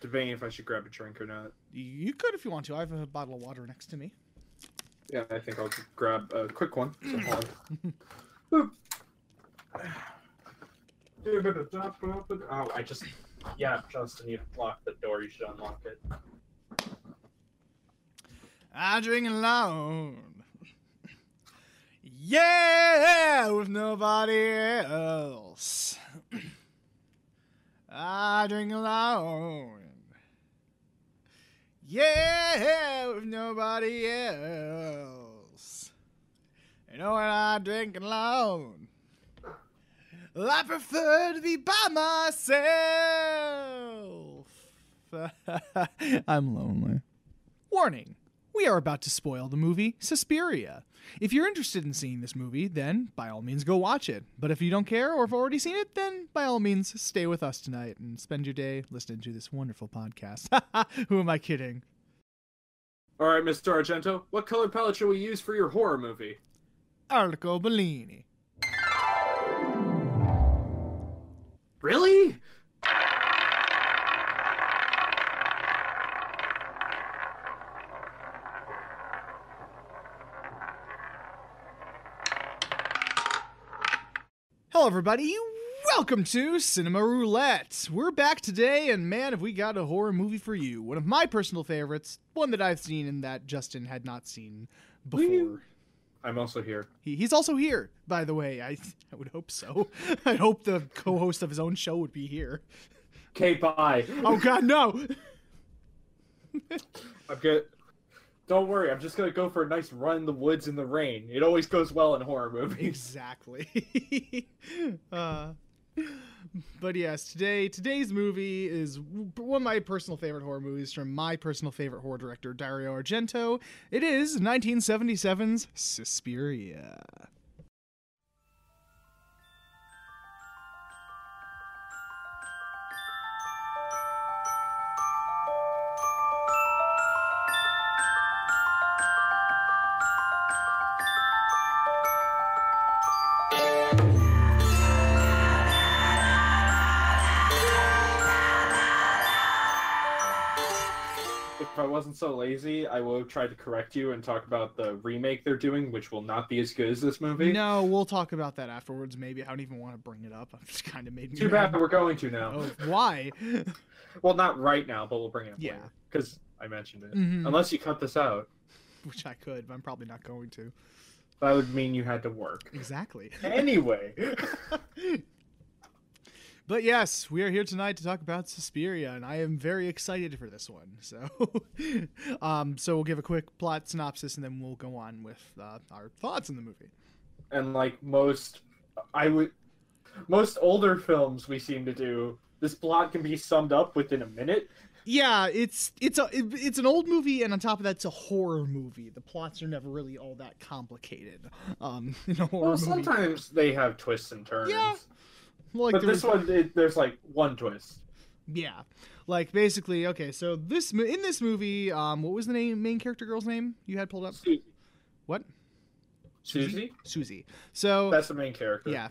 debating if I should grab a drink or not. You could if you want to. I have a bottle of water next to me. Yeah, I think I'll grab a quick one. So. Oh, I just. Yeah, Justin, you locked the door. You should unlock it. I drink alone. Yeah, with nobody else. I drink alone. Yeah, with nobody else. You know when I drink alone. I prefer to be by myself. I'm lonely. Warning. We are about to spoil the movie Suspiria. If you're interested in seeing this movie, then by all means go watch it. But if you don't care or have already seen it, then by all means stay with us tonight and spend your day listening to this wonderful podcast. Who am I kidding? All right, Mr. Argento, what color palette should we use for your horror movie? Arcobaleno. Really? Hello, everybody. Welcome to Cinema Roulette. We're back today, and man, have we got a horror movie for you. One of my personal favorites, one that I've seen and that Justin had not seen before. I'm also here. He, he's also here, by the way. I I would hope so. I hope the co-host of his own show would be here. Okay, bye. Oh God, no! I'm good. Don't worry, I'm just gonna go for a nice run in the woods in the rain. It always goes well in horror movies. exactly. uh, but yes, today today's movie is one of my personal favorite horror movies from my personal favorite horror director Dario Argento. It is 1977's Suspiria. Wasn't so lazy, I will try to correct you and talk about the remake they're doing, which will not be as good as this movie. No, we'll talk about that afterwards. Maybe I don't even want to bring it up. It just kind of made me Too bad we're going to now. Oh, why? Well, not right now, but we'll bring it up Yeah. Because I mentioned it. Mhm. Unless you cut this out. Which I could, but I'm probably not going to. That would mean you had to work. Exactly. Anyway. But yes, we are here tonight to talk about Suspiria, and I am very excited for this one. So, um, so we'll give a quick plot synopsis, and then we'll go on with uh, our thoughts on the movie. and like most I would most older films we seem to do, this plot can be summed up within a minute. Yeah, it's it's a it- it's an old movie, and on top of that, it's a horror movie. The plots are never really all that complicated. Um, in a horror Well, movie. sometimes they have twists and turns. Yeah, like but this was- one, it, there's like one twist. Yeah, like basically, okay. So this in this movie, um, what was the name main character girl's name you had pulled up? Susie. What? Susie? Susie. So That's the main character. yeah.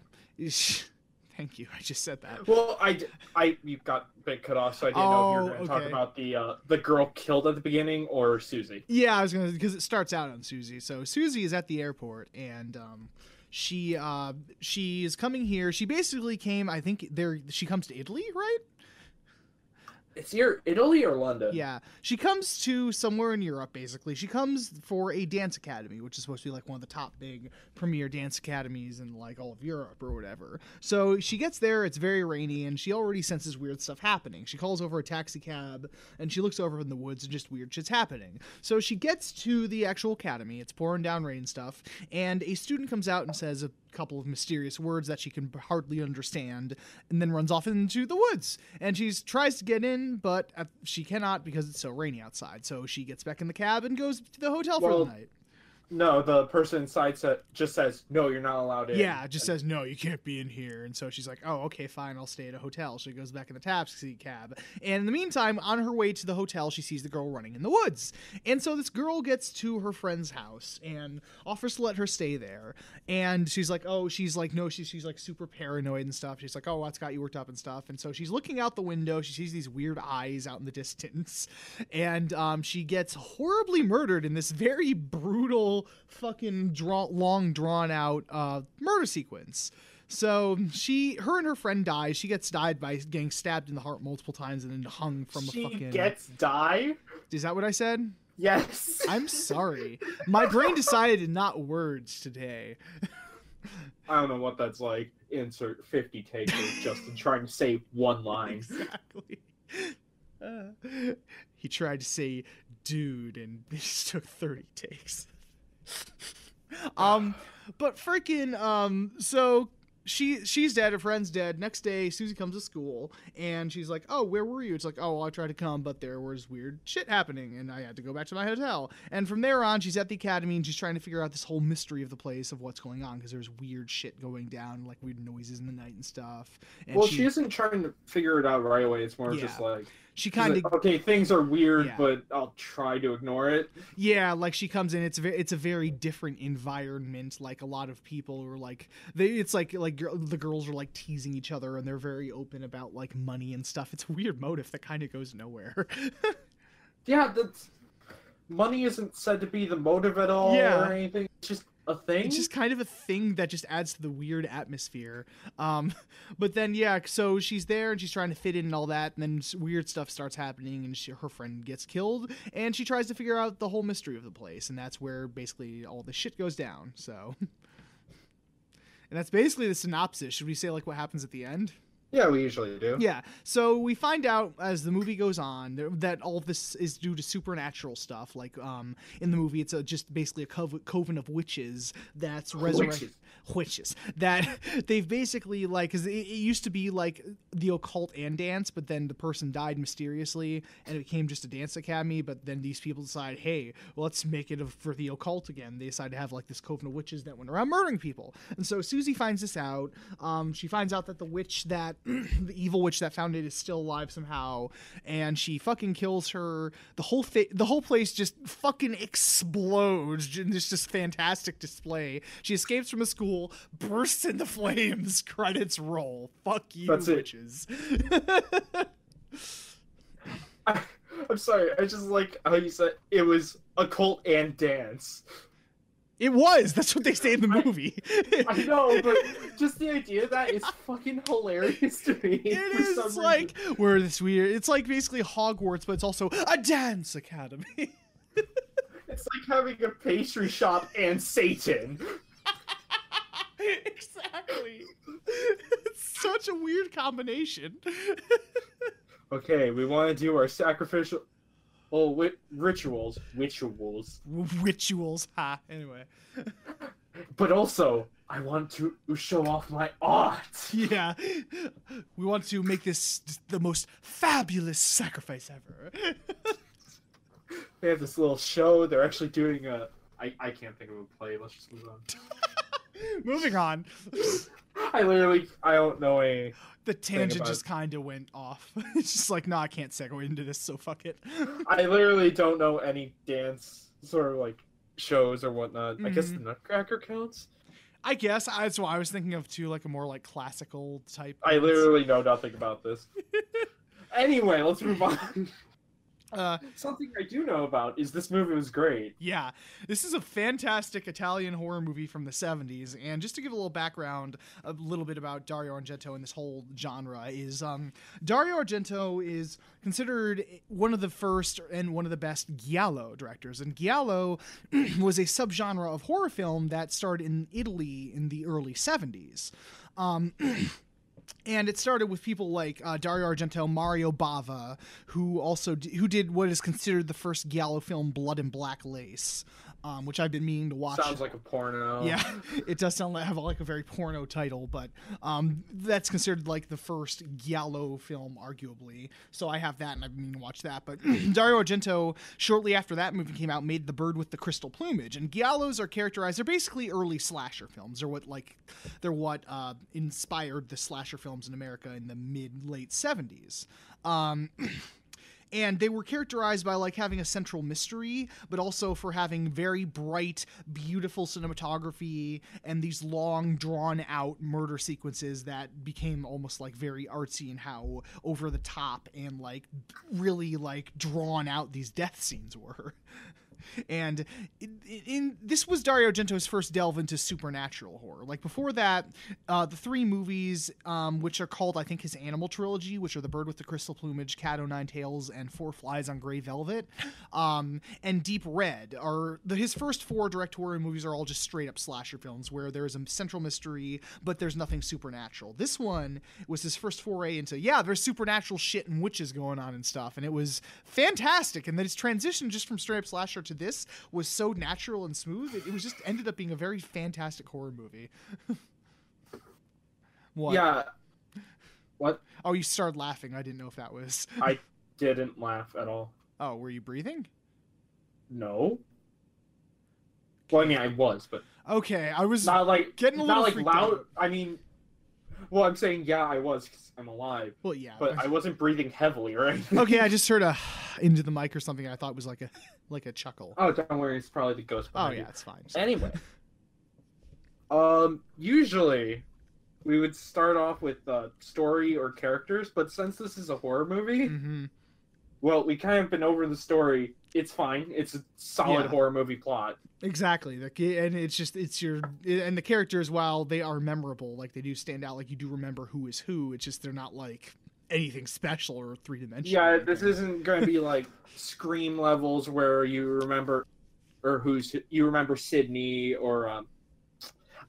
Thank you. I just said that. Well, I, I you got a bit cut off, so I didn't know if you were Oh, going to talk about the uh, the girl killed at the beginning or Susie. Yeah, I was gonna because it starts out on Susie. So Susie is at the airport and um, she uh, she is coming here. She basically came. I think there. She comes to Italy, right? It's either Italy or London. Yeah, she comes to somewhere in Europe. Basically, she comes for a dance academy, which is supposed to be like one of the top big premier dance academies in like all of Europe or whatever. So she gets there. It's very rainy, and she already senses weird stuff happening. She calls over a taxi cab, and she looks over in the woods, and just weird shit's happening. So she gets to the actual academy. It's pouring down rain stuff, and a student comes out and says couple of mysterious words that she can hardly understand, and then runs off into the woods. And she tries to get in, but uh, she cannot because it's so rainy outside. So she gets back in the cab and goes to the hotel for the night. No, the person inside sa- just says, "No, you're not allowed in." Yeah, just says no, you can't be in here. And so she's like, "Oh, okay, fine, I'll stay at a hotel." She goes back in the taxi cab, and in the meantime, on her way to the hotel, she sees the girl running in the woods. And so this girl gets to her friend's house and offers to let her stay there. And she's like, "Oh, she's like, no, she's she's like super paranoid and stuff." She's like, "Oh, what's got you worked up and stuff?" And so she's looking out the window. She sees these weird eyes out in the distance, and um, she gets horribly murdered in this very brutal, fucking draw, long drawn out uh, murder sequence. So she, her and her friend die. She gets died by getting stabbed in the heart multiple times and then hung from she a fucking. gets die. Is that what I said? Yes. I'm sorry. My brain decided not words today. I don't know what that's like. Insert 50 takes of Justin trying to say one line. exactly. Uh, he tried to say dude and it just took 30 takes. um but freaking um so she she's dead her friend's dead next day susie comes to school and she's like oh where were you it's like oh well, i tried to come but there was weird shit happening and i had to go back to my hotel and from there on she's at the academy and she's trying to figure out this whole mystery of the place of what's going on because there's weird shit going down like weird noises in the night and stuff and well, she, isn't trying to figure it out right away. It's more Yeah. just like, she kind of like, okay, things are weird, Yeah. but I'll try to ignore it. Yeah, like she comes in. It's it's a very different environment. Like a lot of people are like they. It's like like the girls are like teasing each other, and they're very open about like money and stuff. It's a weird motive that kind of goes nowhere. Yeah, that's money isn't said to be the motive at all Yeah. or anything. It's just a thing. it's just kind of a thing that just adds to the weird atmosphere. Um, but then yeah, so she's there and she's trying to fit in and all that, and then weird stuff starts happening, and she, her friend gets killed, and she tries to figure out the whole mystery of the place, and that's where basically all the shit goes down. So. And that's basically the synopsis. Should we say like what happens at the end? Yeah, we usually do. Yeah. So we find out as the movie goes on that all this is due to supernatural stuff. Like um, in the movie, it's a, just basically a cov- coven of witches that's resurrected. Witches that they've basically like because it, it used to be like the occult and dance, but then the person died mysteriously and it became just a dance academy. But then these people decide, hey, well, let's make it a, for the occult again. They decide to have like this coven of witches that went around murdering people. And so Susie finds this out. Um, she finds out that the witch that the evil witch that found it is still alive somehow, and she fucking kills her. The whole thing, the whole place just fucking explodes. in this just fantastic display. She escapes from a school, bursts into flames. Credits roll. Fuck you, That's witches. I, I'm sorry. I just like how you said it was occult and dance. It was. That's what they say in the movie. I know, but just the idea of that is fucking hilarious to me. It is it's reason. like we're this weird. It's like basically Hogwarts, but it's also a dance academy. it's like having a pastry shop and Satan. exactly. It's such a weird combination. Okay, we want to do our sacrificial, well, wi- rituals, rituals, Rituals, ha. Anyway, but also I want to show off my art. yeah, we want to make this the most fabulous sacrifice ever. They have this little show. They're actually doing a. I, I can't think of a play. Let's just move on. Moving on, I literally I don't know a. the tangent just kind of went off. it's just like, no, I can't segue into this, so fuck it. I literally don't know any dance sort of like shows or whatnot. I guess the Nutcracker counts. I guess that's what I was thinking of too, like a more like classical type. I dance. literally know nothing about this. anyway, let's move on. Uh, Something I do know about is this movie was great. Yeah, this is a fantastic Italian horror movie from the 70s. And just to give a little background, a little bit about Dario Argento and this whole genre is um, Dario Argento is considered one of the first and one of the best giallo directors. And giallo was a subgenre of horror film that started in Italy in the early 70s. Um, and it started with people like uh, Dario Argento, Mario Bava, who also d- who did what is considered the first giallo film, Blood and Black Lace. Um, which I've been meaning to watch. Sounds like a porno. Yeah, it does sound like have like a very porno title, but um, that's considered like the first giallo film, arguably. So I have that, and I've been meaning to watch that. But Dario Argento, shortly after that movie came out, made The Bird with the Crystal Plumage, and giallos are characterized. They're basically early slasher films. They're what like they're what uh, inspired the slasher films in America in the mid late seventies. Um, and they were characterized by like having a central mystery but also for having very bright beautiful cinematography and these long drawn out murder sequences that became almost like very artsy and how over the top and like really like drawn out these death scenes were and in, in, this was Dario Argento's first delve into supernatural horror. Like before that, uh, the three movies, um, which are called I think his Animal trilogy, which are The Bird with the Crystal Plumage, Cat O' Nine Tails, and Four Flies on Grey Velvet, um, and Deep Red are the, his first four direct horror movies are all just straight up slasher films where there's a central mystery but there's nothing supernatural. This one was his first foray into yeah, there's supernatural shit and witches going on and stuff, and it was fantastic. And then his transition just from straight up slasher to this was so natural and smooth. It, it was just ended up being a very fantastic horror movie. what? Yeah. What? Oh, you started laughing. I didn't know if that was. I didn't laugh at all. Oh, were you breathing? No. Well, I mean, I was, but okay, I was not like getting a little not like loud. Out. I mean, well, I'm saying yeah, I was because I'm alive. Well, yeah, but I wasn't breathing heavily right? Okay, I just heard a into the mic or something. I thought was like a like a chuckle. Oh, don't worry, it's probably the ghost. Oh yeah, you. it's fine. Anyway, um, usually we would start off with uh, story or characters, but since this is a horror movie, mm-hmm. Well, we kind of been over the story. It's fine. It's a solid Yeah. horror movie plot. Exactly, like, and it's just it's your and the characters while they are memorable, like they do stand out, like you do remember who is who. It's just they're not like anything special or three dimensional. Yeah, this isn't going to be like Scream levels where you remember, or who's you remember Sydney or um.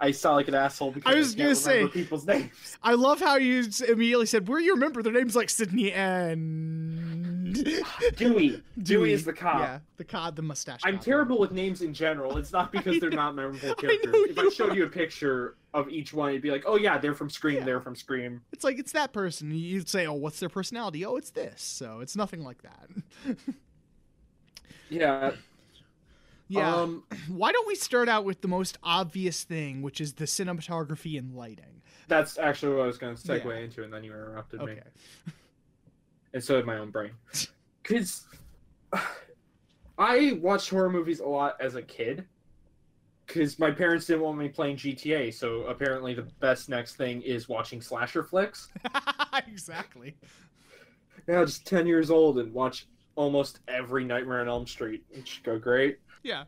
I sound like an asshole because I was can't gonna say- people's names. I love how you immediately said where you remember their names like Sydney and Dewey. Dewey is the cop. Yeah, the cod, the mustache. I'm cop. terrible with names in general. It's not because they're not memorable characters. know If I showed you a picture of each one, you'd be like, "Oh yeah, they're from Scream. Yeah. They're from Scream." It's like it's that person. You'd say, "Oh, what's their personality?" Oh, it's this. So it's nothing like that. Yeah. yeah. Um, Why don't we start out with the most obvious thing, which is the cinematography and lighting? that's actually what I was going to segue Yeah. into, and then you interrupted me, Okay. And so did my own brain. Because I watched horror movies a lot as a kid. Because my parents didn't want me playing GTA, so apparently the best next thing is watching slasher flicks. exactly. Now just ten years old and watch almost every Nightmare on Elm Street, which go great. Yeah.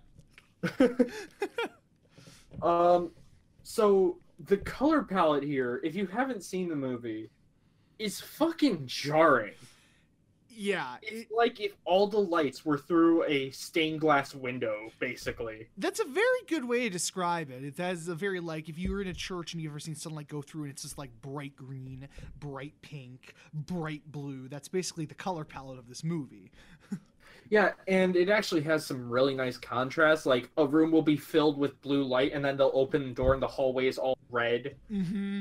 Um, so the color palette here, if you haven't seen the movie, is fucking jarring. Yeah. It's like if all the lights were through a stained glass window, basically. That's a very good way to describe it. It has a very like if you were in a church and you've ever seen sunlight go through and it's just like bright green, bright pink, bright blue. That's basically the color palette of this movie. Yeah, and it actually has some really nice contrast. Like a room will be filled with blue light, and then they'll open the door, and the hallway is all red, Mm-hmm.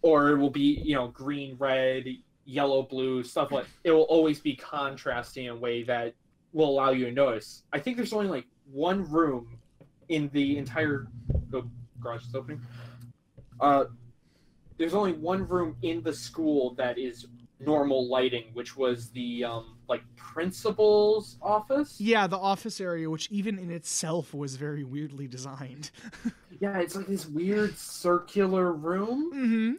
or it will be you know green, red, yellow, blue, stuff like. It will always be contrasting in a way that will allow you to notice. I think there's only like one room in the entire. Oh, garage is opening. Uh, there's only one room in the school that is normal lighting, which was the um like principal's office. Yeah, the office area, which even in itself was very weirdly designed. Yeah, it's like this weird circular room. mm-hmm.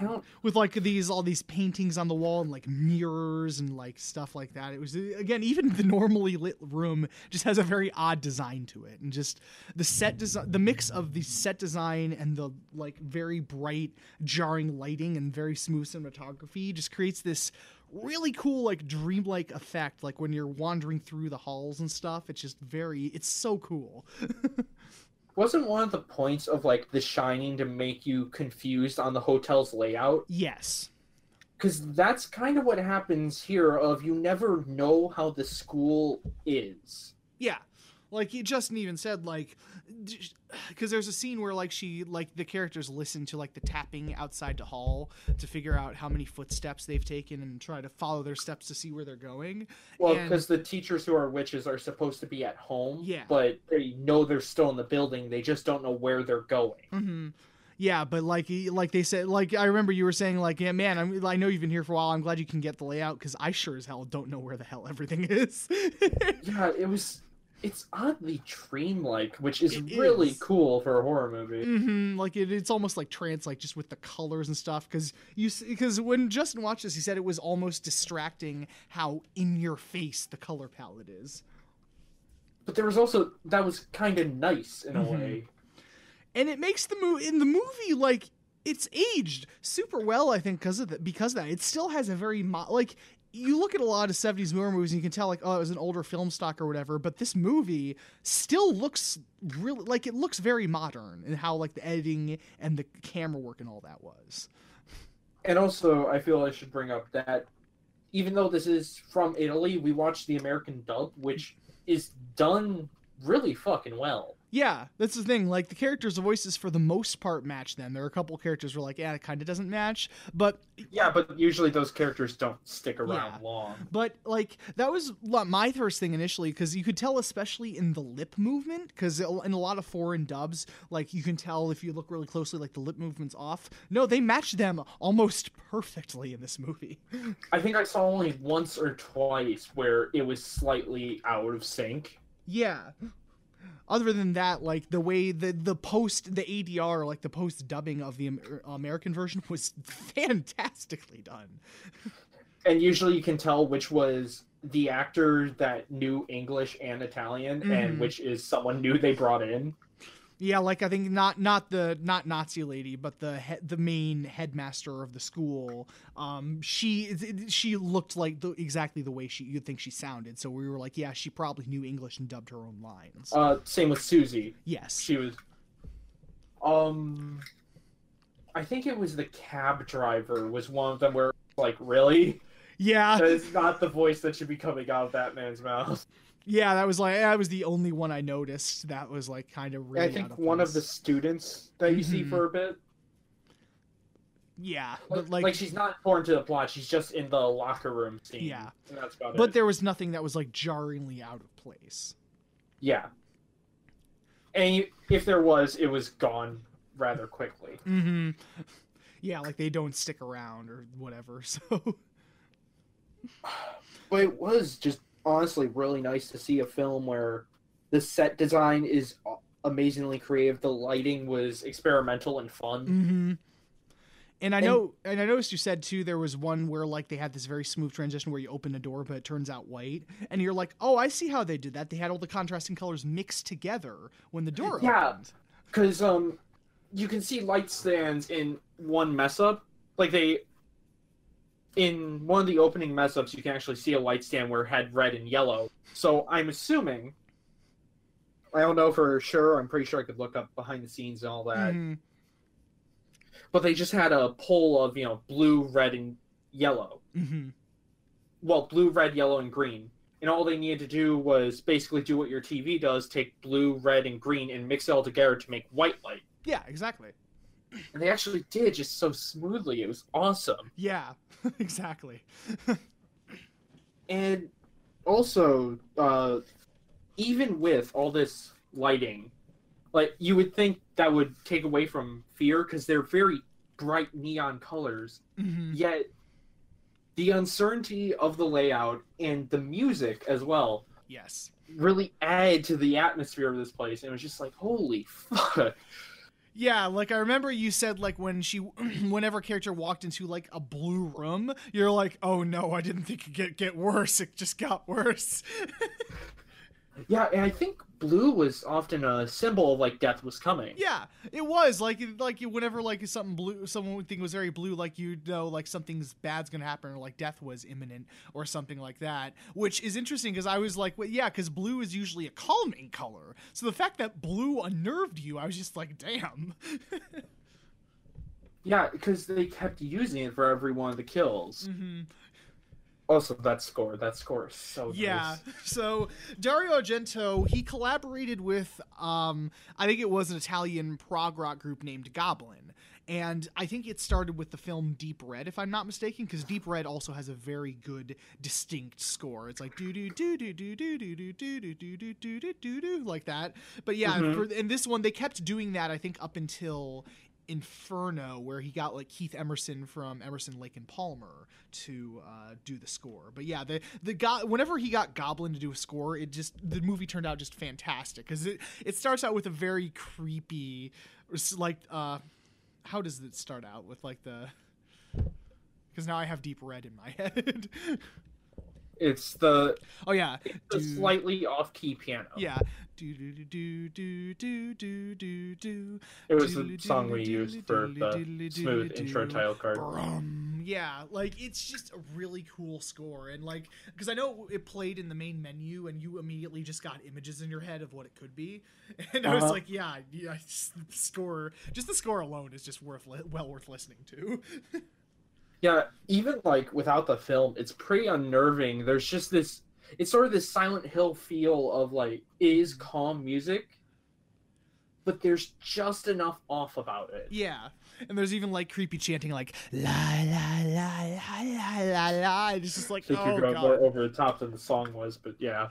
I don't. With like these all these paintings on the wall and like mirrors and like stuff like that. It was again even the normally lit room just has a very odd design to it, and just the set design, the mix of the set design and the like very bright, jarring lighting and very smooth cinematography just creates this really cool like dreamlike effect like when you're wandering through the halls and stuff it's just very it's so cool Wasn't one of the points of like The Shining to make you confused on the hotel's layout? yes Because that's kind of what happens here. Of you never know how the school is. yeah like he Justin even said like because there's a scene where like she like the characters listen to like the tapping outside the hall to figure out how many footsteps they've taken and try to follow their steps to see where they're going Well, because the teachers who are witches are supposed to be at home, Yeah. but they know they're still in the building. They just don't know where they're going. hmm Yeah, but like like they said, like I remember you were saying, like yeah, man, I'm, I know you've been here for a while. I'm glad you can get the layout because I sure as hell don't know where the hell everything is. Yeah, it was. It's oddly dreamlike, which is It really is. cool for a horror movie. hmm Like it, it's almost like trance, like just with the colors and stuff. Because you, because when Justin watched this, he said it was almost distracting how in your face the color palette is. But there was also that was kind of nice in a Mhm. way. and it makes the movie in the movie like it's aged super well i think because of that because of that it still has a very mo- like you look at a lot of 70s horror movies and you can tell like oh it was an older film stock or whatever but this movie still looks really like it looks very modern in how like the editing and the camera work and all that was And also, I feel I should bring up that even though this is from Italy, we watched the American dub, which is done really fucking well. Yeah that's the thing like the characters voices for the most part match them there are a couple characters where like yeah it kind of doesn't match but Yeah, but usually those characters don't stick around Yeah. long. But like that was my first thing initially because you could tell, especially in the lip movement, because in a lot of foreign dubs, like you can tell if you look really closely, like the lip movement's off. No, they match them almost perfectly in this movie. I think I saw only once or twice where it was slightly out of sync. Yeah. Other than that, like the way the the post the ADR, like the post dubbing of the Amer- American version was fantastically done. And usually you can tell which was the actor that knew English and Italian Mhm. and which is someone new they brought in. Yeah, like I think not not the not Nazi lady, but the he, the main headmaster of the school. Um, she she looked like the, exactly the way she you'd think she sounded. So we were like, yeah, she probably knew English and dubbed her own lines. Uh, same with Susie. yes. She was. Um, I think it was the cab driver was one of them where like really Yeah. that is not the voice that should be coming out of that man's mouth. Yeah, that was like that was the only one I noticed that was like kind of really. I think out of one of the students that you see Mhm. for a bit. Yeah, Like, but like, like she's not important to the plot. She's just in the locker room scene. Yeah. and that's about but it. there was nothing that was like jarringly out of place. Yeah. And you, if there was, it was gone rather quickly. Mm-hmm. Yeah, like they don't stick around or whatever. So But it was just honestly really nice to see a film where the set design is amazingly creative. The lighting was experimental and fun. Mm-hmm. And I And- know, and I noticed you said too. There was one where like they had this very smooth transition where you open a door, but it turns out white, and you're like, "Oh, I see how they did that. They had all the contrasting colors mixed together when the door Yeah. opened." Yeah, because um, you can see light stands in one mess up. Like they, in one of the opening mess ups, you can actually see a light stand where it had red and yellow. So I'm assuming. I don't know for sure. I'm pretty sure I could look up behind the scenes and all that. Mhm. But they just had a pole of you know blue, red, and yellow. Mhm. Well, blue, red, yellow, and green. And all they needed to do was basically do what your TV does: take blue, red, and green and mix it all together to make white light. Yeah, exactly. And they actually did just so smoothly. It was awesome. Yeah, exactly. And also, uh, even with all this lighting, like you would think that would take away from fear because they're very bright neon colors. Mhm. Yet, the uncertainty of the layout and the music as well Yes. really add to the atmosphere of this place. And it was just like, holy fuck. Yeah, like I remember you said like when she whenever character walked into like a blue room, you're like, "Oh no, I didn't think it get get worse. It just got worse." Yeah, and I think blue was often a symbol of like death was coming. yeah, it was like like whenever like something blue someone would think was very blue like you know like something's bad's to happen or like death was imminent or something like that, which is interesting cuz I was like, well, yeah, cuz blue is usually a calming color. So the fact that blue unnerved you, I was just like, "Damn." Yeah, because they kept using it for every one of the kills. hmm Also, that score. That score is so Yeah. nice. So Dario Argento, he collaborated with um I think it was an Italian prog rock group named Goblin. And I think it started with the film Deep Red, if I'm not mistaken, because Deep Red also has a very good, distinct score. It's like do do do do do do do do do do do do do do do do like that. But yeah, Mhm. for in this one they kept doing that. I think up until Inferno, where he got like Keith Emerson from Emerson Lake and Palmer to uh, do the score. But yeah, the the guy whenever he got Goblin to do a score, it just the movie turned out just fantastic because it it starts out with a very creepy, like uh, how does it start out with like the because now I have Deep Red in my head. It's the, oh yeah, the slightly off-key piano. yeah. Do do do do do do do do. It was the song we used for the smooth intro title card. Yeah, like it's just a really cool score, and like because I know it played in the main menu, and you immediately just got images in your head of what it could be, and I was Uh-huh. like, yeah, yeah, just the score, just the score alone is just worth li- well worth listening to. Yeah, even like without the film, it's pretty unnerving. There's just this it's sort of this Silent Hill feel of like is mm-hmm. calm music, but there's just enough off about it. yeah, and there's even like creepy chanting like la la la la la la la. It's just like think oh you're going god. more over the top than the song was, but yeah.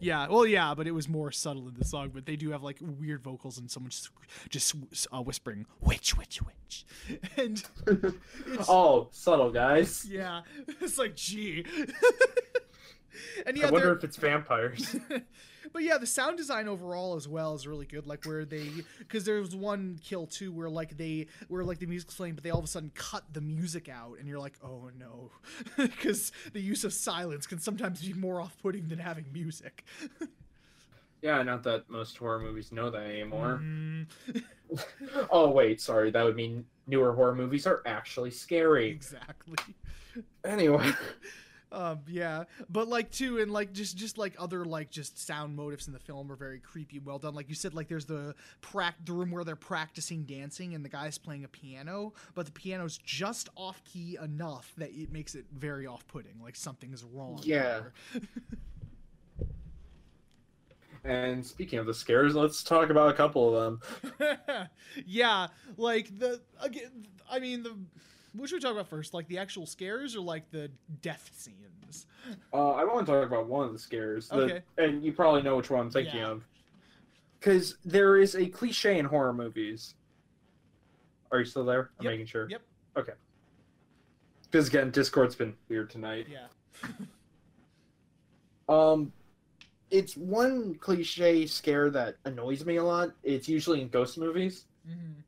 Yeah, well, yeah, but it was more subtle in the song. But they do have like weird vocals and someone just just uh, whispering "witch, witch, witch," and it's, oh, subtle guys. yeah, it's like gee. and yeah, I wonder if it's vampires. But yeah, the sound design overall as well is really good. Like where they, because there was one kill too where like they, where like the music's playing, but they all of a sudden cut the music out, and you're like, oh no, because the use of silence can sometimes be more off-putting than having music. yeah, not that most horror movies know that anymore. Mm, Oh wait, sorry, that would mean newer horror movies are actually scary. exactly. Anyway. Um, yeah, but like too, and like just just like other like just sound motifs in the film are very creepy, well done. Like you said, like there's the prac the room where they're practicing dancing, and the guy's playing a piano, but the piano's just off key enough that it makes it very off putting, like something is wrong. Yeah. And speaking of the scares, let's talk about a couple of them. yeah, like the again, I mean the. What should we talk about first? Like the actual scares or like the death scenes? Uh, I want to talk about one of the scares. the- Okay. And you probably know which one I'm thinking Yeah. of. Because there is a cliche in horror movies. Are you still there? I'm Yep, making sure. yep. Okay. Because again, Discord's been weird tonight. Yeah. Um, it's one cliche scare that annoys me a lot. It's usually in ghost movies. hmm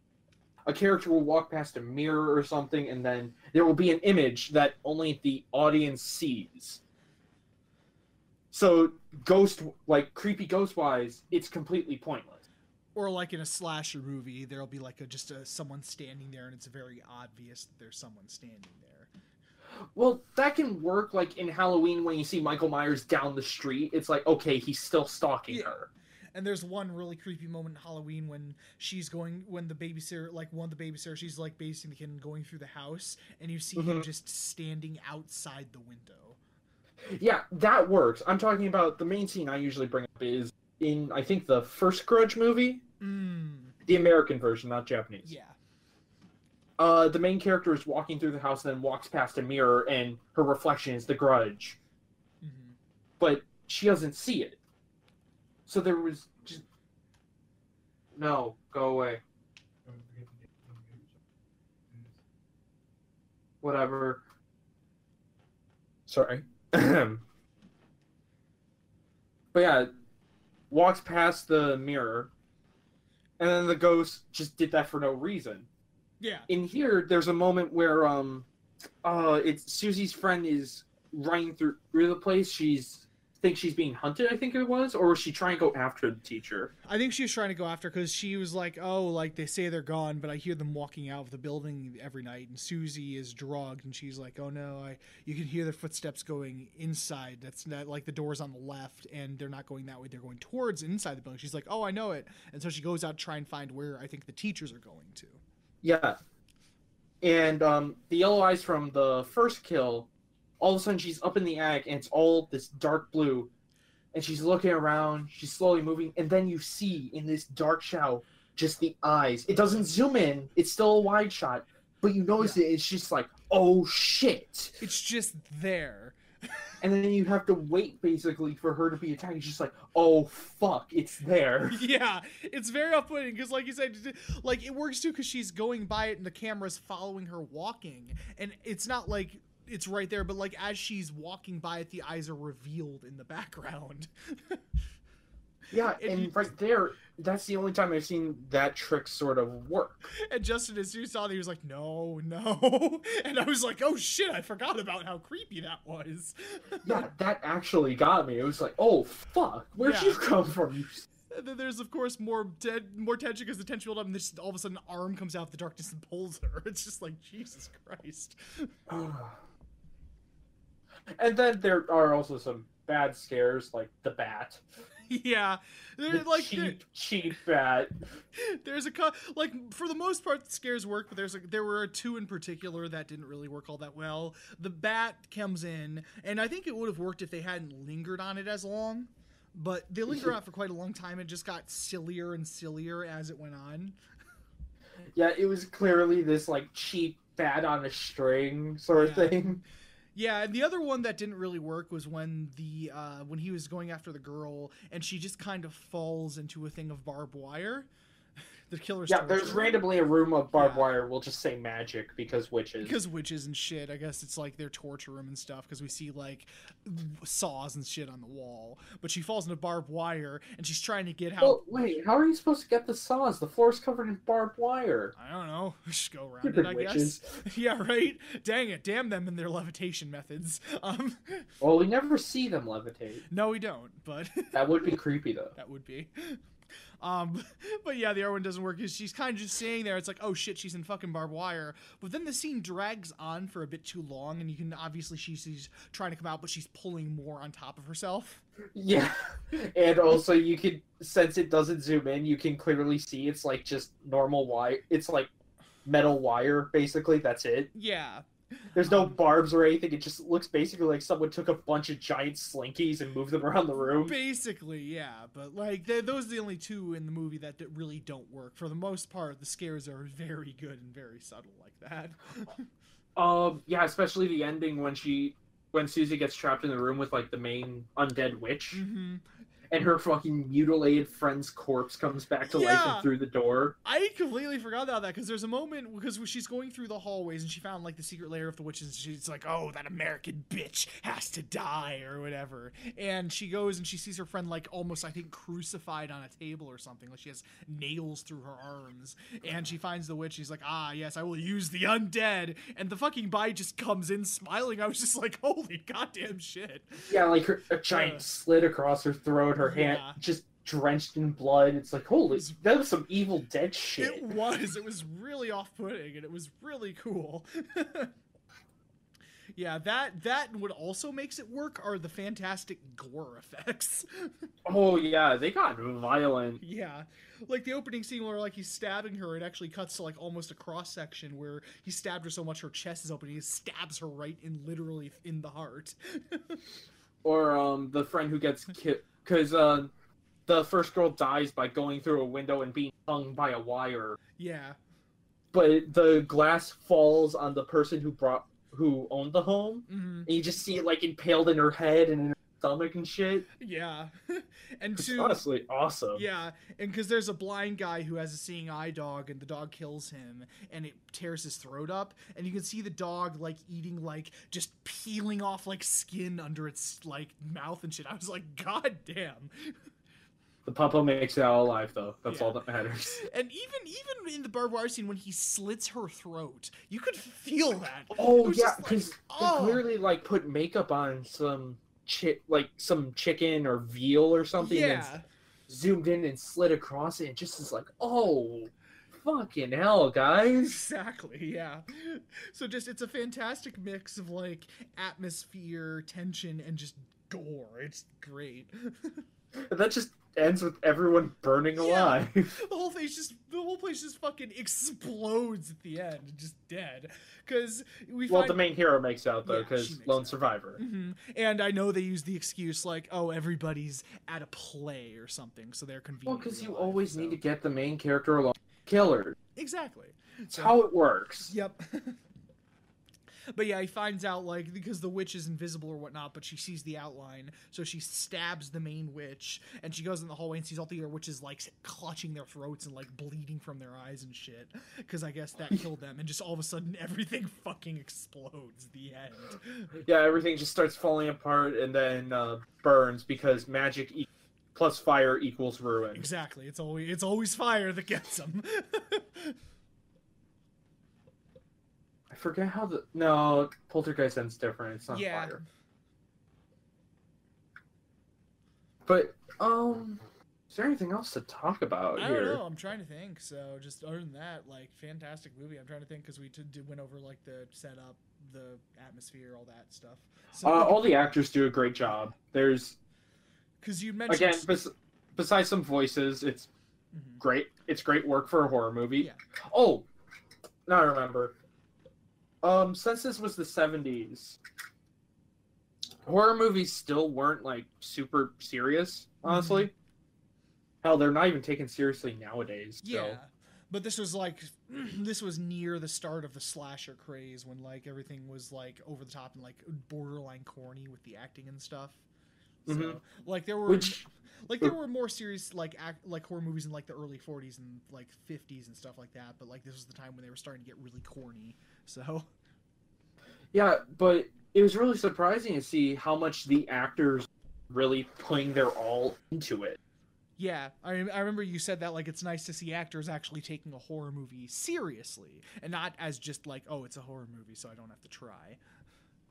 a character will walk past a mirror or something, and then there will be an image that only the audience sees. So, ghost, like creepy ghost wise, it's completely pointless. or like in a slasher movie there'll be like a just a, someone standing there and it's very obvious that there's someone standing there Well, that can work like in Halloween when you see Michael Myers down the street. It's like, okay, he's still stalking Yeah. her. And there's one really creepy moment in halloween when she's going when the babysitter like one of the babysitter she's like babysitting the kid and going through the house and you see him Mhm. just standing outside the window. Yeah, that works. I'm talking about the main scene I usually bring up is in, I think, the first Grudge movie, mm, the American version, not Japanese. yeah. Uh, the main character is walking through the house and then walks past a mirror and her reflection is the grudge. Hmm but she doesn't see it so there was just no go away. Whatever. Sorry. But yeah walks past the mirror and then the ghost just did that for no reason. Yeah. In here there's a moment where um uh it's susie's friend is running through through the place. She's thinks she's being hunted i think it was or was she trying to go after the teacher? I think she was trying to go after because she was like oh like they say they're gone but i hear them walking out of the building every night and susie is drugged and she's like oh no i you can hear their footsteps going inside. That's not like the doors on the left and they're not going that way. They're going towards inside the building. She's like oh i know it. And so she goes out to try and find where i think the teachers are going to. Yeah. And um the yellow eyes from the first kill all of a sudden she's up in the attic and it's all this dark blue, and she's looking around. She's slowly moving, and then you see in this dark shadow just the eyes. It doesn't zoom in. It's still a wide shot, but you notice it. It's just like, oh shit. It's just there. and then you have to wait basically for her to be attacked. It's just like, oh fuck, it's there. yeah, it's very off-putting because, like you said, like it works too because she's going by it and the camera's following her walking, and it's not like it's right there, but like as she's walking by it, the eyes are revealed in the background. Yeah, and, and right there, that's the only time I've seen that trick sort of work. And Justin, as you saw that, he was like, "No, no," and I was like, "Oh shit, I forgot about how creepy that was." yeah, that actually got me. It was like, "Oh fuck, where'd yeah. you come from?" And then there's of course more dead, more tension because the tension build up, and then all of a sudden, an arm comes out of the darkness and pulls her. It's just like Jesus Christ. Ah. And then there are also some bad scares, like the bat. yeah, they're the like cheap, cheap bat. There's a like for the most part, the scares work, but there's a, there were two in particular that didn't really work all that well. The bat comes in, and I think it would have worked if they hadn't lingered on it as long. But they lingered on for quite a long time. It just got sillier and sillier as it went on. Yeah, it was clearly this like cheap bat on a string sort of thing. Yeah, and the other one that didn't really work was when the uh, when he was going after the girl and she just kind of falls into a thing of barbed wire the killer. Yeah, there's randomly a room of barbed yeah. wire. We'll just say magic because witches. Because witches and shit. I guess it's like their torture room and stuff. Because we see like saws and shit on the wall. But she falls into barbed wire and she's trying to get out. Well, wait, how are you supposed to get the saws? The floor's covered in barbed wire. I don't know. Just go around Stupid it. I witches. guess. yeah, right. Dang it! Damn them and their levitation methods. Um. Well, we never see them levitate. No, we don't. But that would be creepy though. That would be. Um, but yeah, the other one doesn't work because she's kind of just sitting there. It's like, oh shit, she's in fucking barbed wire. But then the scene drags on for a bit too long, and you can obviously she's, she's trying to come out, but she's pulling more on top of herself. Yeah, and also you can since it doesn't zoom in, you can clearly see it's like just normal wire. It's like metal wire, basically. That's it. Yeah, there's no barbs or anything. It just looks basically like someone took a bunch of giant slinkies and moved them around the room. Basically, yeah. But like, those are the only two in the movie that really don't work. For the most part, the scares are very good and very subtle like that. um, yeah, especially the ending when she, when Susie gets trapped in the room with like the main undead witch. Mm-hmm and her fucking mutilated friend's corpse comes back to yeah. life and through the door. I completely forgot about that because there's a moment because she's going through the hallways and she found like the secret lair of the witches. And she's like, "Oh, that American bitch has to die" or whatever. And she goes and she sees her friend like almost, I think, crucified on a table or something. Like she has nails through her arms. And she finds the witch. She's like, "Ah, yes, I will use the undead." And the fucking bite just comes in smiling. I was just like, "Holy goddamn shit!" Yeah, like her, a giant uh, slit across her throat her hand yeah. just drenched in blood. It's like, holy, that was some Evil Dead shit. It was. It was really off-putting, and it was really cool. yeah, that that what also makes it work are the fantastic gore effects. oh yeah, they got violent. Yeah, like the opening scene where like he's stabbing her, it actually cuts to like almost a cross section where he stabbed her so much her chest is open. He stabs her right in literally in the heart. or um, the friend who gets killed because uh, the first girl dies by going through a window and being hung by a wire. Yeah. But the glass falls on the person who brought who owned the home, mm-hmm. and you just see it like impaled in her head and in her stomach and shit. Yeah, and to honestly awesome. Yeah, and because there's a blind guy who has a seeing eye dog, and the dog kills him, and it tears his throat up, and you can see the dog like eating like just peeling off like skin under its like mouth and shit. I was like, God damn. The papa makes it out alive, though. That's yeah. all that matters. And even even in the barbed wire scene when he slits her throat, you could feel that. Oh yeah, because like, oh. they clearly like put makeup on some chi- like some chicken or veal or something. Yeah. And zoomed in and slid across it. And just is like, oh, fucking hell, guys. Exactly. Yeah. So just it's a fantastic mix of like atmosphere, tension, and just gore. It's great. that just ends with everyone burning alive. the whole thing's just the whole whole place just fucking explodes at the end, just dead. Because we Well, find. the main hero makes out though, because she makes lone out. survivor. Mhm. And I know they use the excuse like, "Oh, everybody's at a play or something," so they're convenient. Well, because you always need to get the main character along. Killer. exactly. It's So- how it works. Yep. but yeah, he finds out like because the witch is invisible or whatnot, but she sees the outline, so she stabs the main witch, and she goes in the hallway and sees all the other witches like clutching their throats and like bleeding from their eyes and shit. Because I guess that killed them, and just all of a sudden everything fucking explodes. The end. Yeah, everything just starts falling apart and then uh, burns because magic e- plus fire equals ruin. Exactly. It's always it's always fire that gets them. I forget how the no poltergeist ends different. It's not yeah. fire. But um, is there anything else to talk about I here? don't know. I'm trying to think. So just other than that, like fantastic movie. I'm trying to think because we t- did went over like the setup, the atmosphere, all that stuff. So Uh, all the actors do a great job. There's because you mentioned again, bes- besides some voices, it's Mhm. great. It's great work for a horror movie. Yeah. Oh, now I remember. Um, since this was the '70s, horror movies still weren't like super serious. Honestly, hell, they're not even taken seriously nowadays. so- yeah. But this was like this was near the start of the slasher craze when like everything was like over the top and like borderline corny with the acting and stuff. So Mhm. like there were Which like there were more serious like act like horror movies in like the early 40s and like 50s and stuff like that but like this was the time when they were starting to get really corny so. Yeah, but it was really surprising to see how much the actors really putting their all into it. yeah I, I remember you said that like it's nice to see actors actually taking a horror movie seriously and not as just like oh it's a horror movie so i don't have to try.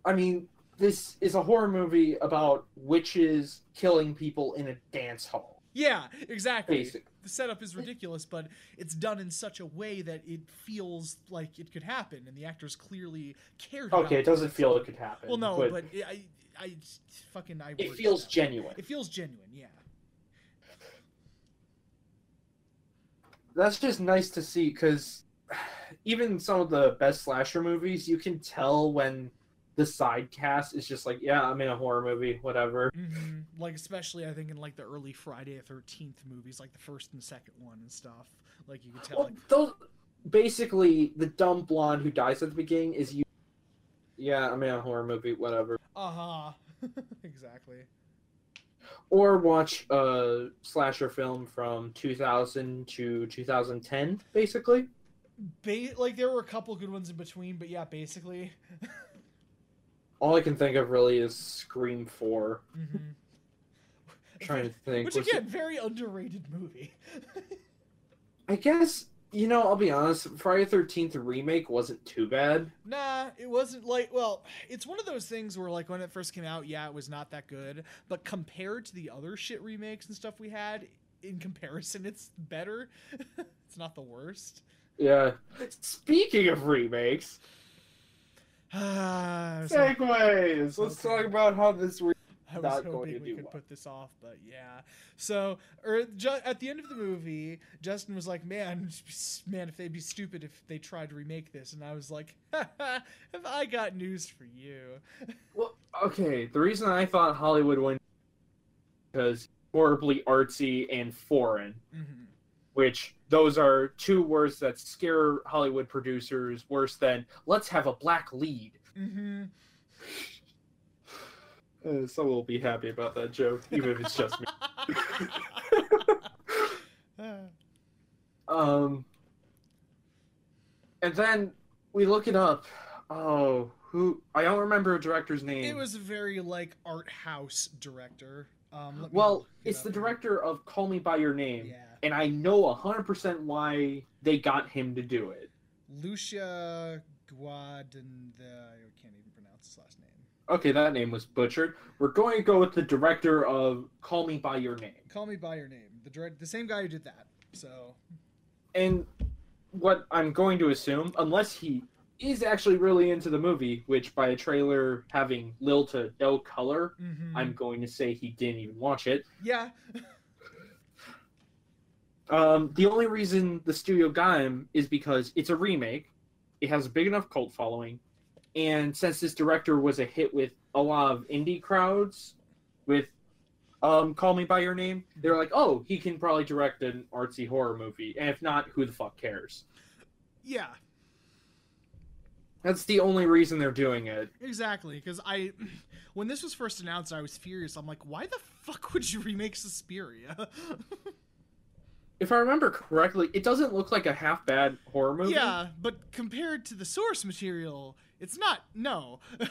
I mean, this is a horror movie about witches killing people in a dance hall. yeah exactly Basic. the setup is ridiculous but it's done in such a way that it feels like it could happen and the actors clearly cared about Okay, it doesn't feel it could happen. well no but, but, it, i i fucking i it feels out. genuine. It feels genuine, yeah. That's just nice to see because even some of the best slasher movies, you can tell when the side cast is just like, yeah, I'm in a horror movie, whatever. hmm Like especially, I think in like the early Friday the Thirteenth movies, like the first and second one and stuff. Like you could tell, Well, like, those basically the dumb blonde who dies at the beginning is you. Yeah, I'm in a horror movie, whatever. uh huh, exactly. Or watch a slasher film from 2000 to 2010, basically. Ba- like there were a couple good ones in between, but yeah, basically. All I can think of really is Scream 4. hmm trying to think. Which again, very underrated movie. I guess, you know, I'll be honest, Friday the 13th remake wasn't too bad. Nah, it wasn't like well, it's one of those things where like when it first came out, yeah, it was not that good, but compared to the other shit remakes and stuff we had, in comparison, it's better. it's not the worst. Yeah. Speaking of remakes, I was, segues. Let's Okay. talk about how this re- I was not going hoping to we could well. put this off, but yeah. So, or ju- at the end of the movie, Justin was like, "Man, man, if they'd be stupid if they tried to remake this," and I was like, "Have I got news for you?" Well, okay. The reason I thought Hollywood went because horribly artsy and foreign, hmm which those are two words that scare Hollywood producers worse than let's have a black lead. hmm Uh, someone will be happy about that joke, even if it's just me. Um, and then we look it up. Oh, who? I don't remember a director's name. It was a very like art house director. Um, Well, it's the director of Call Me by Your Name, Yeah, and I know hundred percent why they got him to do it. Lucia Guadagnino. I can't even pronounce his last name. Okay, that name was butchered. We're going to go with the director of Call Me by Your Name. Call me by your name. The direct, the same guy who did that. So And what I'm going to assume, unless he is actually really into the movie, which by a trailer having little to no color, mhm. I'm going to say he didn't even watch it. yeah. Um, the only reason the studio got him is because it's a remake. It has a big enough cult following, and since this director was a hit with a lot of indie crowds, with um, "Call Me by Your Name," they're like, "Oh, he can probably direct an artsy horror movie." And if not, who the fuck cares? Yeah, That's the only reason they're doing it. exactly. Because I, when this was first announced, I was furious. I'm like, why the fuck would you remake Suspiria? If I remember correctly, it doesn't look like a half bad horror movie. yeah, but compared to the source material, it's not. No.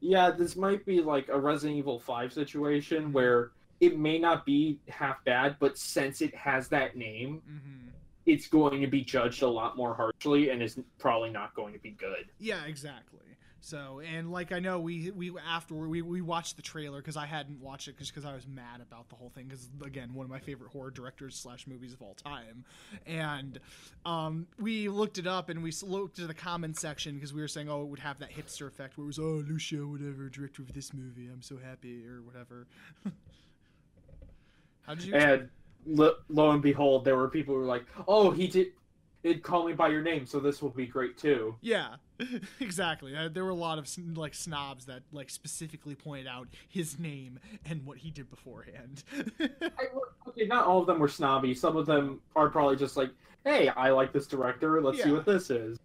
Yeah, this might be like a Resident Evil 5 situation where it may not be half bad, but since it has that name, hmm it's going to be judged a lot more harshly and is probably not going to be good. Yeah, exactly. So, and like I know we we after we we watched the trailer because I hadn't watched it because I was mad about the whole thing because again one of my favorite horror directors slash movies of all time, and um, we looked it up and we looked at the comment section because we were saying oh it would have that hipster effect where it was oh Lucio whatever director of this movie I'm so happy or whatever. How did you? And lo, lo and behold, there were people who were like, "Oh, he did it call me by your name, so this will be great too." Yeah, exactly. Uh, there were a lot of like snobs that like specifically pointed out his name and what he did beforehand. I, okay, not all of them were snobby. Some of them are probably just like, "Hey, I like this director. Let's see what this is."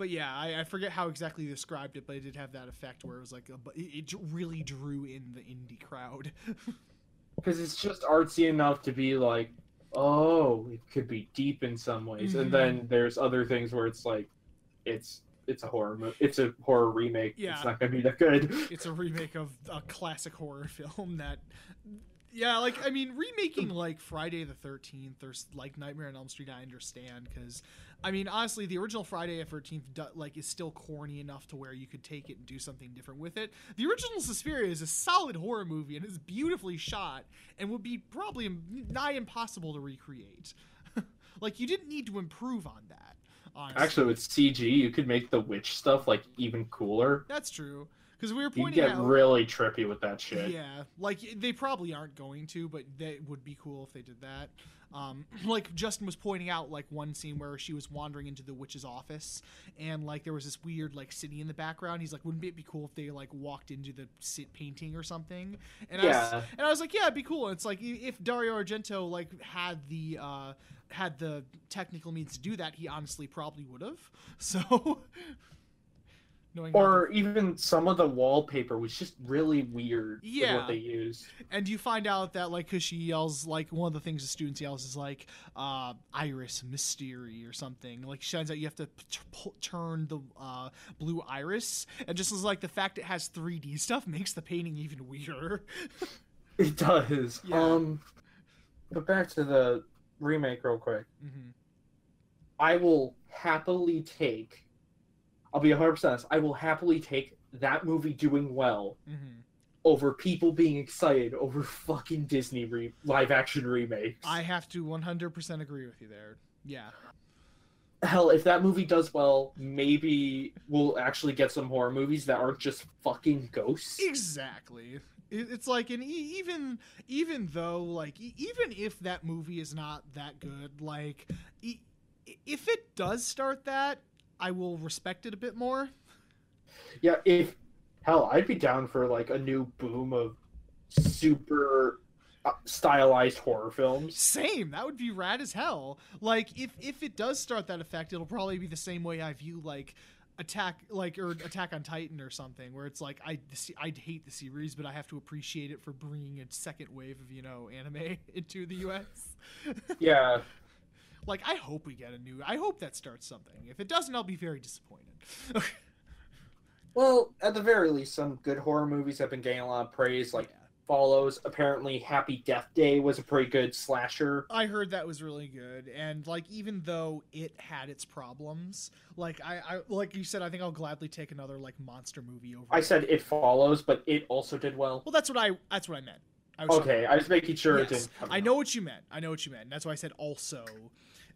but yeah, I, I forget how exactly you described it, but it did have that effect where it was like a, it, it really drew in the indie crowd. because it's just artsy enough to be like, oh, it could be deep in some ways, Mhm. and then there's other things where it's like, it's it's a horror mo- it's a horror remake. Yeah. It's not gonna be that good. it's a remake of a classic horror film that. Yeah, like I mean, remaking like Friday the Thirteenth or like Nightmare on Elm Street, I understand because, I mean, honestly, the original Friday the Thirteenth like is still corny enough to where you could take it and do something different with it. The original Suspiria is a solid horror movie and is beautifully shot and would be probably nigh impossible to recreate. like you didn't need to improve on that. Honestly. Actually, with CG, you could make the witch stuff like even cooler. that's true because we were pointing You get out. really trippy with that shit. Yeah, like they probably aren't going to, but that would be cool if they did that. Um, like Justin was pointing out, like one scene where she was wandering into the witch's office, and like there was this weird like city in the background. He's like, wouldn't it be cool if they like walked into the sit painting or something? And I was, and I was like, yeah, it'd be cool. And it's like if Dario Argento like had the uh, had the technical means to do that, he honestly probably would have. So. Knowing how the- Or even some of the wallpaper was just really weird Yeah. what they used. and you find out that like because she yells like one of the things the students yells is like uh iris mystery or something like she finds out you have to turn the uh blue iris and just as like the fact it has 3d stuff makes the painting even weirder It does. Yeah. Um, but back to the remake real quick. mm-hmm. I will happily take. I'll be 100 percent honest. I will happily take that movie doing well hmm over people being excited over fucking Disney re- live action remakes. i have to 100% agree with you there yeah Hell, if that movie does well, maybe we'll actually get some horror movies that aren't just fucking ghosts. exactly it's like and even even though like even if that movie is not that good like if it does start that i will respect it a bit more. Yeah, if hell, I'd be down for like a new boom of super uh, stylized horror films. same that would be rad as hell. Like if if it does start that effect it'll probably be the same way i view like attack like or attack on titan or something where it's like i the se- i hate the series but i have to appreciate it for bringing a second wave of you know anime into the us Yeah, Like, I hope we get a new. I hope that starts something. If it doesn't, I'll be very disappointed. well, at the very least, some good horror movies have been getting a lot of praise. Like Yeah. Follows. Apparently, Happy Death Day was a pretty good slasher. I heard that was really good, and like, even though it had its problems, like I, I like you said, I think I'll gladly take another like monster movie over. I it. said it follows, but it also did well. Well, that's what I. That's what I meant. I was Okay, I was making sure it Yes, didn't. Come I out. know what you meant. I know what you meant. That's why I said also.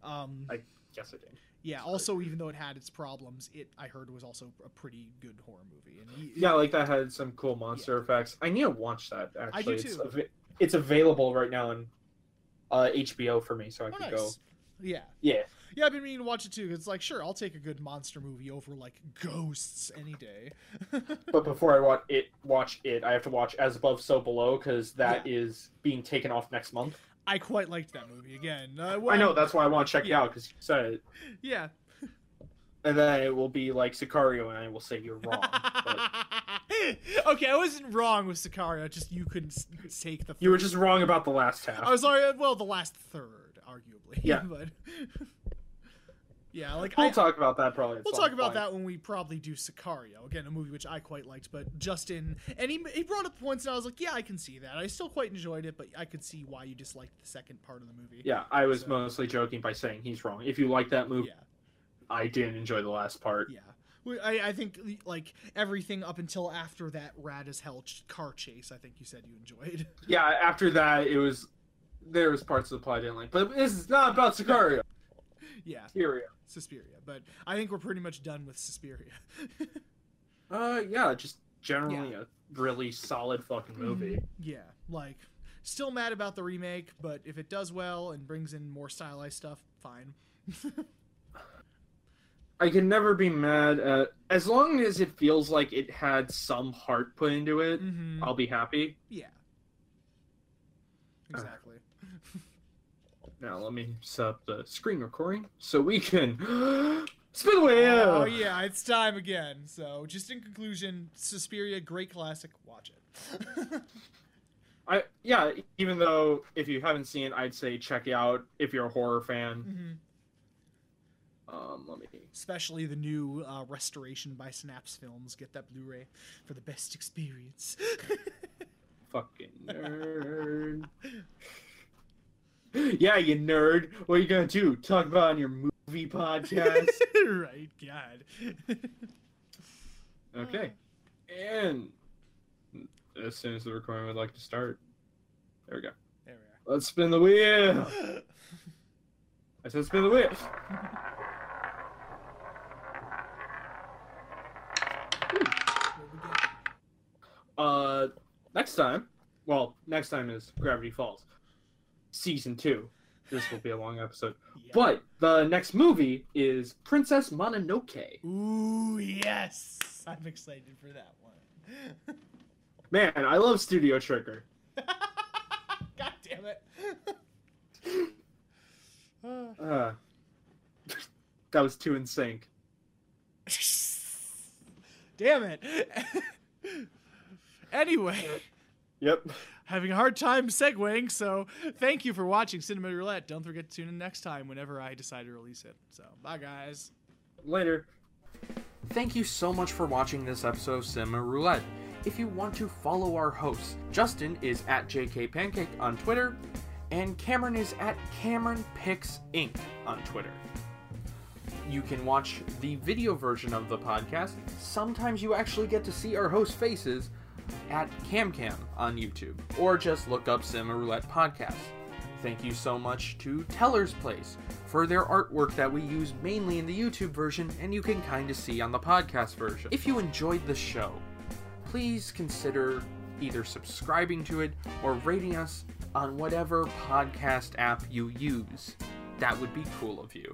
Um, I guess I did. yeah. Also, even though it had its problems, it I heard was also a pretty good horror movie. And y- Yeah, like that had some cool monster effects. I need to watch that. Actually, I do It's, too. av- it's available right now on uh, HBO for me, so I Oh, could nice. go. Yeah. Yeah, Yeah, I've been meaning to watch it too. It's like, sure, I'll take a good monster movie over like ghosts any day. but before I watch it, watch it, I have to watch As Above, So Below because that is being taken off next month. I quite liked that movie. Again, uh, I know that's why I want to check Yeah. it out because you said it, Yeah. and then it will be like Sicario, and I will say you're wrong. okay, I wasn't wrong with Sicario. Just you couldn't take the. you were just wrong about the last half. I was sorry. Well, the last third, arguably. Yeah. but yeah, like we'll I, talk about that probably. at We'll talk about point. that when we probably do Sicario. Again, a movie which I quite liked, but Justin and he, he brought up points, and I was like, yeah, I can see that. I still quite enjoyed it, but I could see why you disliked the second part of the movie. Yeah, I was So- mostly joking by saying he's wrong. If you like that movie, yeah, I didn't enjoy the last part. yeah. I, I think like everything up until after that rad as hell ch- car chase. I think you said you enjoyed. Yeah, after that, it was there was parts of the plot I didn't like, but this is not about Sicario. yeah, Suspiria. Suspiria. But I think we're pretty much done with Suspiria. Uh, yeah, just generally a really solid fucking movie. Yeah, like still mad about the remake, but if it does well and brings in more stylized stuff, fine. I can never be mad at as long as it feels like it had some heart put into it. hmm I'll be happy. Yeah. Exactly. Now let me set up the screen recording so we can spin the wheel. Oh yeah, it's time again. So, just in conclusion, Suspiria, great classic. Watch it. I yeah. Even though if you haven't seen it, I'd say check it out if you're a horror fan. Mhm. Um, let me. Especially the new uh, restoration by Synapse Films. Get that Blu-ray for the best experience. Fucking nerd. yeah, you nerd. What are you gonna do? Talk about it on your movie podcast? right, God. okay. And as soon as the recording would like to start. There we go. There we Let's spin the wheel. I said spin the wheel. What we get? Uh, next time. Well, next time is Gravity Falls, season two. This will be a long episode. Yeah. But the next movie is Princess Mononoke. Ooh, yes. I'm excited for that one. Man, I love Studio Trigger. God damn it. Uh, that was too in sync. damn it. anyway, Yep. Having a hard time segueing, so thank you for watching Cinema Roulette. Don't forget to tune in next time whenever I decide to release it. So, bye guys. Later. Thank you so much for watching this episode of Cinema Roulette. If you want to follow our hosts, Justin is at JK Pancake on Twitter, and Cameron is at Cameron Picks Inc. on Twitter. You can watch the video version of the podcast. Sometimes you actually get to see our host faces at CamCam on YouTube, or just look up Cinema Roulette Podcast. Thank you so much to Teller's Place for their artwork that we use mainly in the YouTube version and you can kind of see on the podcast version. If you enjoyed the show, please consider either subscribing to it or rating us on whatever podcast app you use. That would be cool of you.